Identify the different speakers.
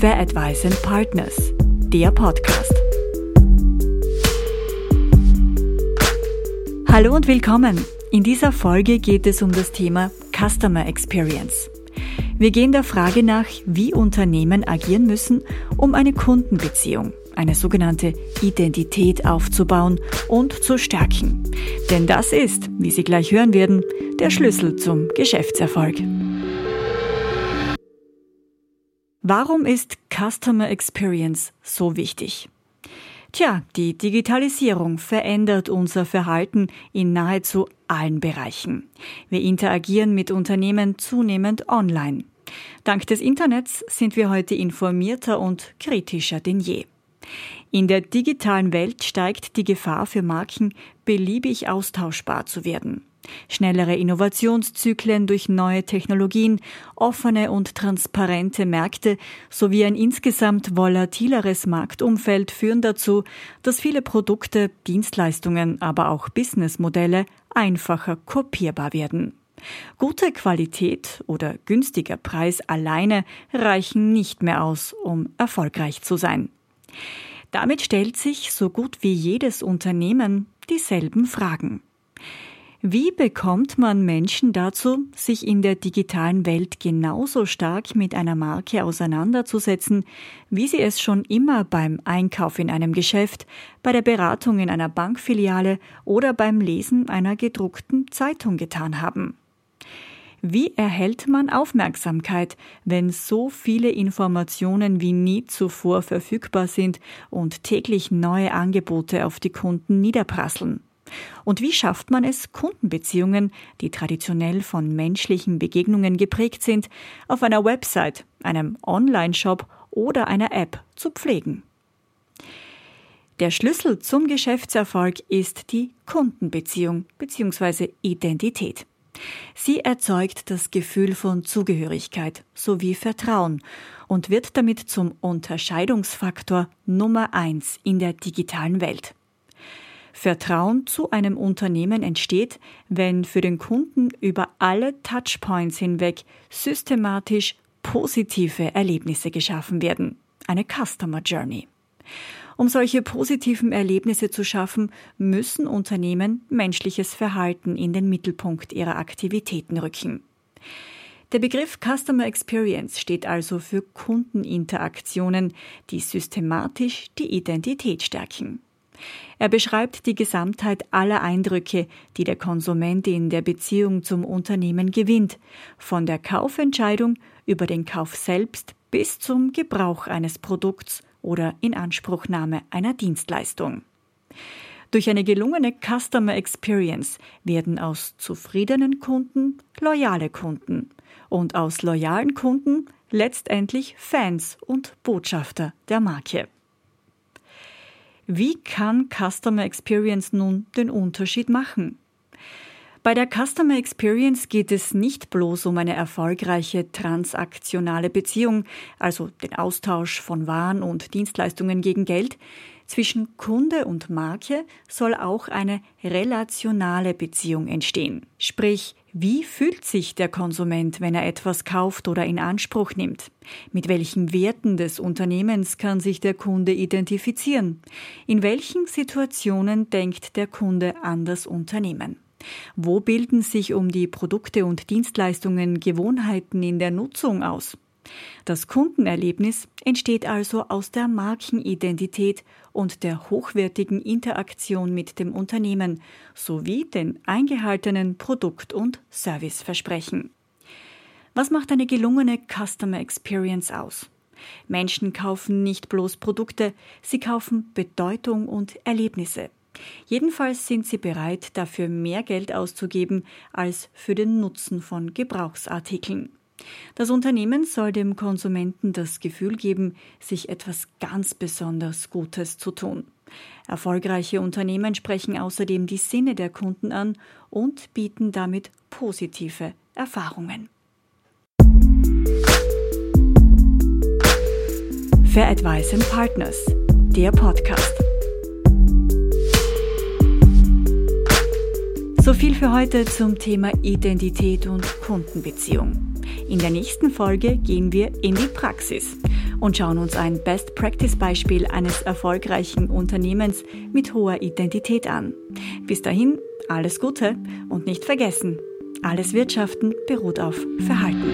Speaker 1: Fair Advice Partners, der Podcast. Hallo und willkommen. In dieser Folge geht es um das Thema Customer Experience. Wir gehen der Frage nach, wie Unternehmen agieren müssen, um eine Kundenbeziehung, eine sogenannte Identität aufzubauen und zu stärken. Denn das ist, wie Sie gleich hören werden, der Schlüssel zum Geschäftserfolg. Warum ist Customer Experience so wichtig? Tja, die Digitalisierung verändert unser Verhalten in nahezu allen Bereichen. Wir interagieren mit Unternehmen zunehmend online. Dank des Internets sind wir heute informierter und kritischer denn je. In der digitalen Welt steigt die Gefahr für Marken, beliebig austauschbar zu werden. Schnellere Innovationszyklen durch neue Technologien, offene und transparente Märkte sowie ein insgesamt volatileres Marktumfeld führen dazu, dass viele Produkte, Dienstleistungen, aber auch Businessmodelle einfacher kopierbar werden. Gute Qualität oder günstiger Preis alleine reichen nicht mehr aus, um erfolgreich zu sein. Damit stellt sich so gut wie jedes Unternehmen dieselben Fragen. Wie bekommt man Menschen dazu, sich in der digitalen Welt genauso stark mit einer Marke auseinanderzusetzen, wie sie es schon immer beim Einkauf in einem Geschäft, bei der Beratung in einer Bankfiliale oder beim Lesen einer gedruckten Zeitung getan haben? Wie erhält man Aufmerksamkeit, wenn so viele Informationen wie nie zuvor verfügbar sind und täglich neue Angebote auf die Kunden niederprasseln? Und wie schafft man es, Kundenbeziehungen, die traditionell von menschlichen Begegnungen geprägt sind, auf einer Website, einem Online-Shop oder einer App zu pflegen? Der Schlüssel zum Geschäftserfolg ist die Kundenbeziehung bzw. Identität. Sie erzeugt das Gefühl von Zugehörigkeit sowie Vertrauen und wird damit zum Unterscheidungsfaktor Nummer eins in der digitalen Welt. Vertrauen zu einem Unternehmen entsteht, wenn für den Kunden über alle Touchpoints hinweg systematisch positive Erlebnisse geschaffen werden. Eine Customer Journey. Um solche positiven Erlebnisse zu schaffen, müssen Unternehmen menschliches Verhalten in den Mittelpunkt ihrer Aktivitäten rücken. Der Begriff Customer Experience steht also für Kundeninteraktionen, die systematisch die Identität stärken. Er beschreibt die Gesamtheit aller Eindrücke, die der Konsument in der Beziehung zum Unternehmen gewinnt, von der Kaufentscheidung über den Kauf selbst bis zum Gebrauch eines Produkts oder Inanspruchnahme einer Dienstleistung. Durch eine gelungene Customer Experience werden aus zufriedenen Kunden loyale Kunden und aus loyalen Kunden letztendlich Fans und Botschafter der Marke. Wie kann Customer Experience nun den Unterschied machen? Bei der Customer Experience geht es nicht bloß um eine erfolgreiche transaktionale Beziehung, also den Austausch von Waren und Dienstleistungen gegen Geld. Zwischen Kunde und Marke soll auch eine relationale Beziehung entstehen. Sprich, wie fühlt sich der Konsument, wenn er etwas kauft oder in Anspruch nimmt? Mit welchen Werten des Unternehmens kann sich der Kunde identifizieren? In welchen Situationen denkt der Kunde an das Unternehmen? Wo bilden sich um die Produkte und Dienstleistungen Gewohnheiten in der Nutzung aus? Das Kundenerlebnis entsteht also aus der Markenidentität und der hochwertigen Interaktion mit dem Unternehmen sowie den eingehaltenen Produkt- und Serviceversprechen. Was macht eine gelungene Customer Experience aus? Menschen kaufen nicht bloß Produkte, sie kaufen Bedeutung und Erlebnisse. Jedenfalls sind sie bereit, dafür mehr Geld auszugeben als für den Nutzen von Gebrauchsartikeln. Das Unternehmen soll dem Konsumenten das Gefühl geben, sich etwas ganz besonders Gutes zu tun. Erfolgreiche Unternehmen sprechen außerdem die Sinne der Kunden an und bieten damit positive Erfahrungen. Fair Advice Partners, der Podcast. So viel für heute zum Thema Identität und Kundenbeziehung. In der nächsten Folge gehen wir in die Praxis und schauen uns ein Best-Practice-Beispiel eines erfolgreichen Unternehmens mit hoher Identität an. Bis dahin, alles Gute und nicht vergessen, alles Wirtschaften beruht auf Verhalten.